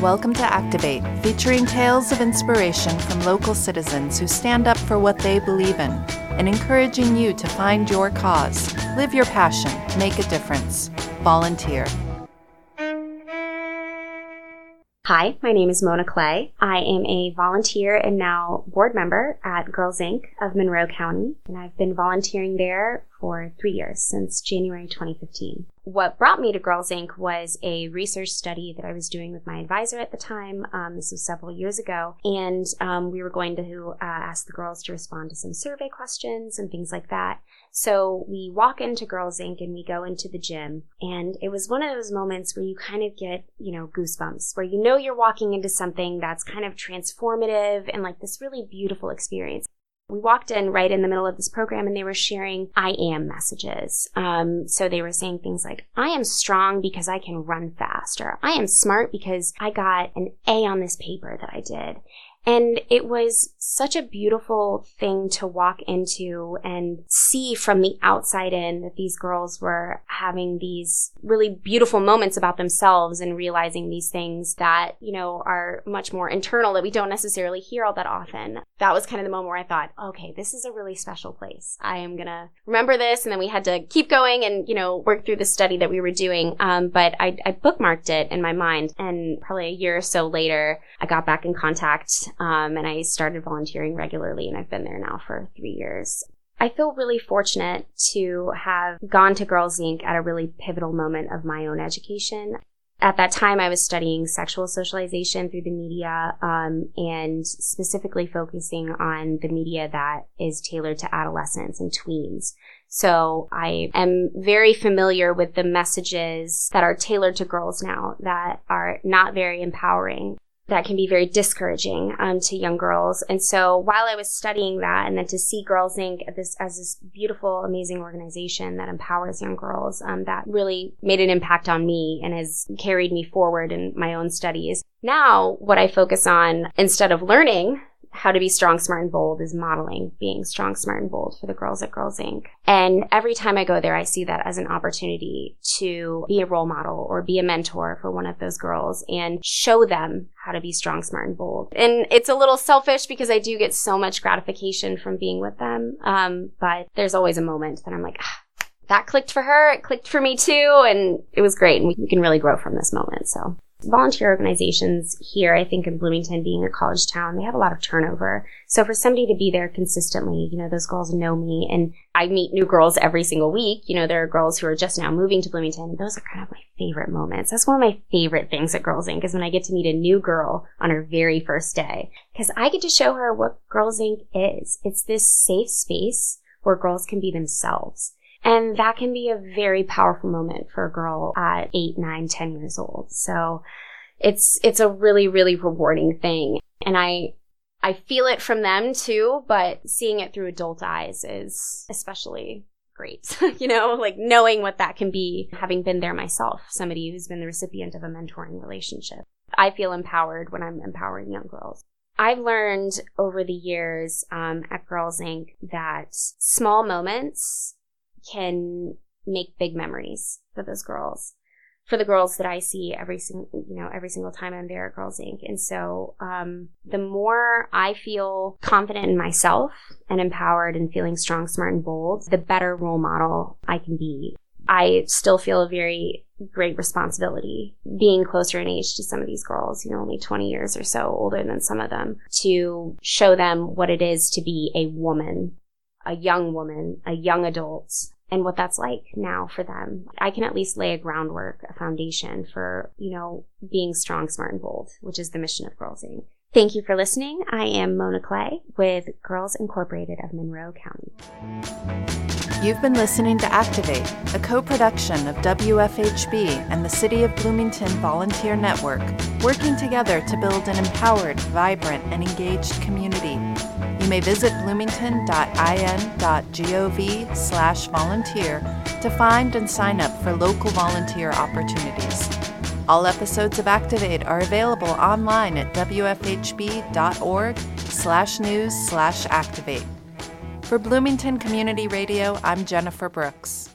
welcome to Activate, featuring tales of inspiration from local citizens who stand up for what they believe in and encouraging you to find your cause, live your passion, make a difference. Volunteer. Hi, my name is Mona Clay. I am a volunteer and now board member at Girls Inc. of Monroe County, and I've been volunteering there for three years since January 2015. What brought me to Girls Inc. was a research study that I was doing with my advisor at the time. Um, this was several years ago, and um, we were going to uh, ask the girls to respond to some survey questions and things like that. So we walk into Girls Inc. and we go into the gym. And it was one of those moments where you kind of get, you know, goosebumps, where you know you're walking into something that's kind of transformative and like this really beautiful experience. We walked in right in the middle of this program and they were sharing I am messages. Um, so they were saying things like, I am strong because I can run fast, or I am smart because I got an A on this paper that I did. And it was such a beautiful thing to walk into and see from the outside in that these girls were having these really beautiful moments about themselves and realizing these things that, you know, are much more internal that we don't necessarily hear all that often. That was kind of the moment where I thought, okay, this is a really special place. I am going to remember this. And then we had to keep going and, you know, work through the study that we were doing. Um, but I, I bookmarked it in my mind. And probably a year or so later, I got back in contact um, and I started volunteering regularly, and I've been there now for three years. I feel really fortunate to have gone to Girls Inc. at a really pivotal moment of my own education. At that time, I was studying sexual socialization through the media um, and specifically focusing on the media that is tailored to adolescents and tweens. So I am very familiar with the messages that are tailored to girls now that are not very empowering that can be very discouraging um, to young girls. And so while I was studying that, and then to see Girls Inc. this as this beautiful, amazing organization that empowers young girls, um, that really made an impact on me and has carried me forward in my own studies. Now, what I focus on instead of learning how to be strong, smart, and bold is modeling being strong, smart, and bold for the girls at Girls Inc. And every time I go there, I see that as an opportunity to be a role model or be a mentor for one of those girls and show them how to be strong, smart, and bold. And it's a little selfish because I do get so much gratification from being with them. Um, but there's always a moment that I'm like, ah, that clicked for her. It clicked for me too. And it was great. And we, we can really grow from this moment. So volunteer organizations here, I think in Bloomington being a college town, they have a lot of turnover. So for somebody to be there consistently, you know, those girls know me and I meet new girls every single week. You know, there are girls who are just now moving to Bloomington. and Those are kind of my favorite moments. That's one of my favorite things at Girls Inc. is when I get to meet a new girl on her very first day. Cause I get to show her what Girls Inc. is. It's this safe space where girls can be themselves. And that can be a very powerful moment for a girl at eight, nine, ten years old. So it's, it's a really, really rewarding thing. And I, I feel it from them too, but seeing it through adult eyes is especially great. you know, like knowing what that can be, having been there myself, somebody who's been the recipient of a mentoring relationship. I feel empowered when I'm empowering young girls. I've learned over the years um, at Girls Inc. that small moments can make big memories for those girls for the girls that I see every single, you know, every single time I'm there at Girls Inc. And so, um, the more I feel confident in myself and empowered and feeling strong, smart, and bold, the better role model I can be. I still feel a very great responsibility being closer in age to some of these girls, you know, only 20 years or so older than some of them, to show them what it is to be a woman, a young woman, a young adult, and what that's like now for them. I can at least lay a groundwork, a foundation for, you know, being strong, smart, and bold, which is the mission of Girls Inc. Thank you for listening. I am Mona Clay with Girls Incorporated of Monroe County. You've been listening to Activate, a co production of WFHB and the City of Bloomington Volunteer Network, working together to build an empowered, vibrant, and engaged community. You may visit bloomington.in.gov slash volunteer to find and sign up for local volunteer opportunities. All episodes of Activate are available online at wfhb.org slash news slash activate. For Bloomington Community Radio, I'm Jennifer Brooks.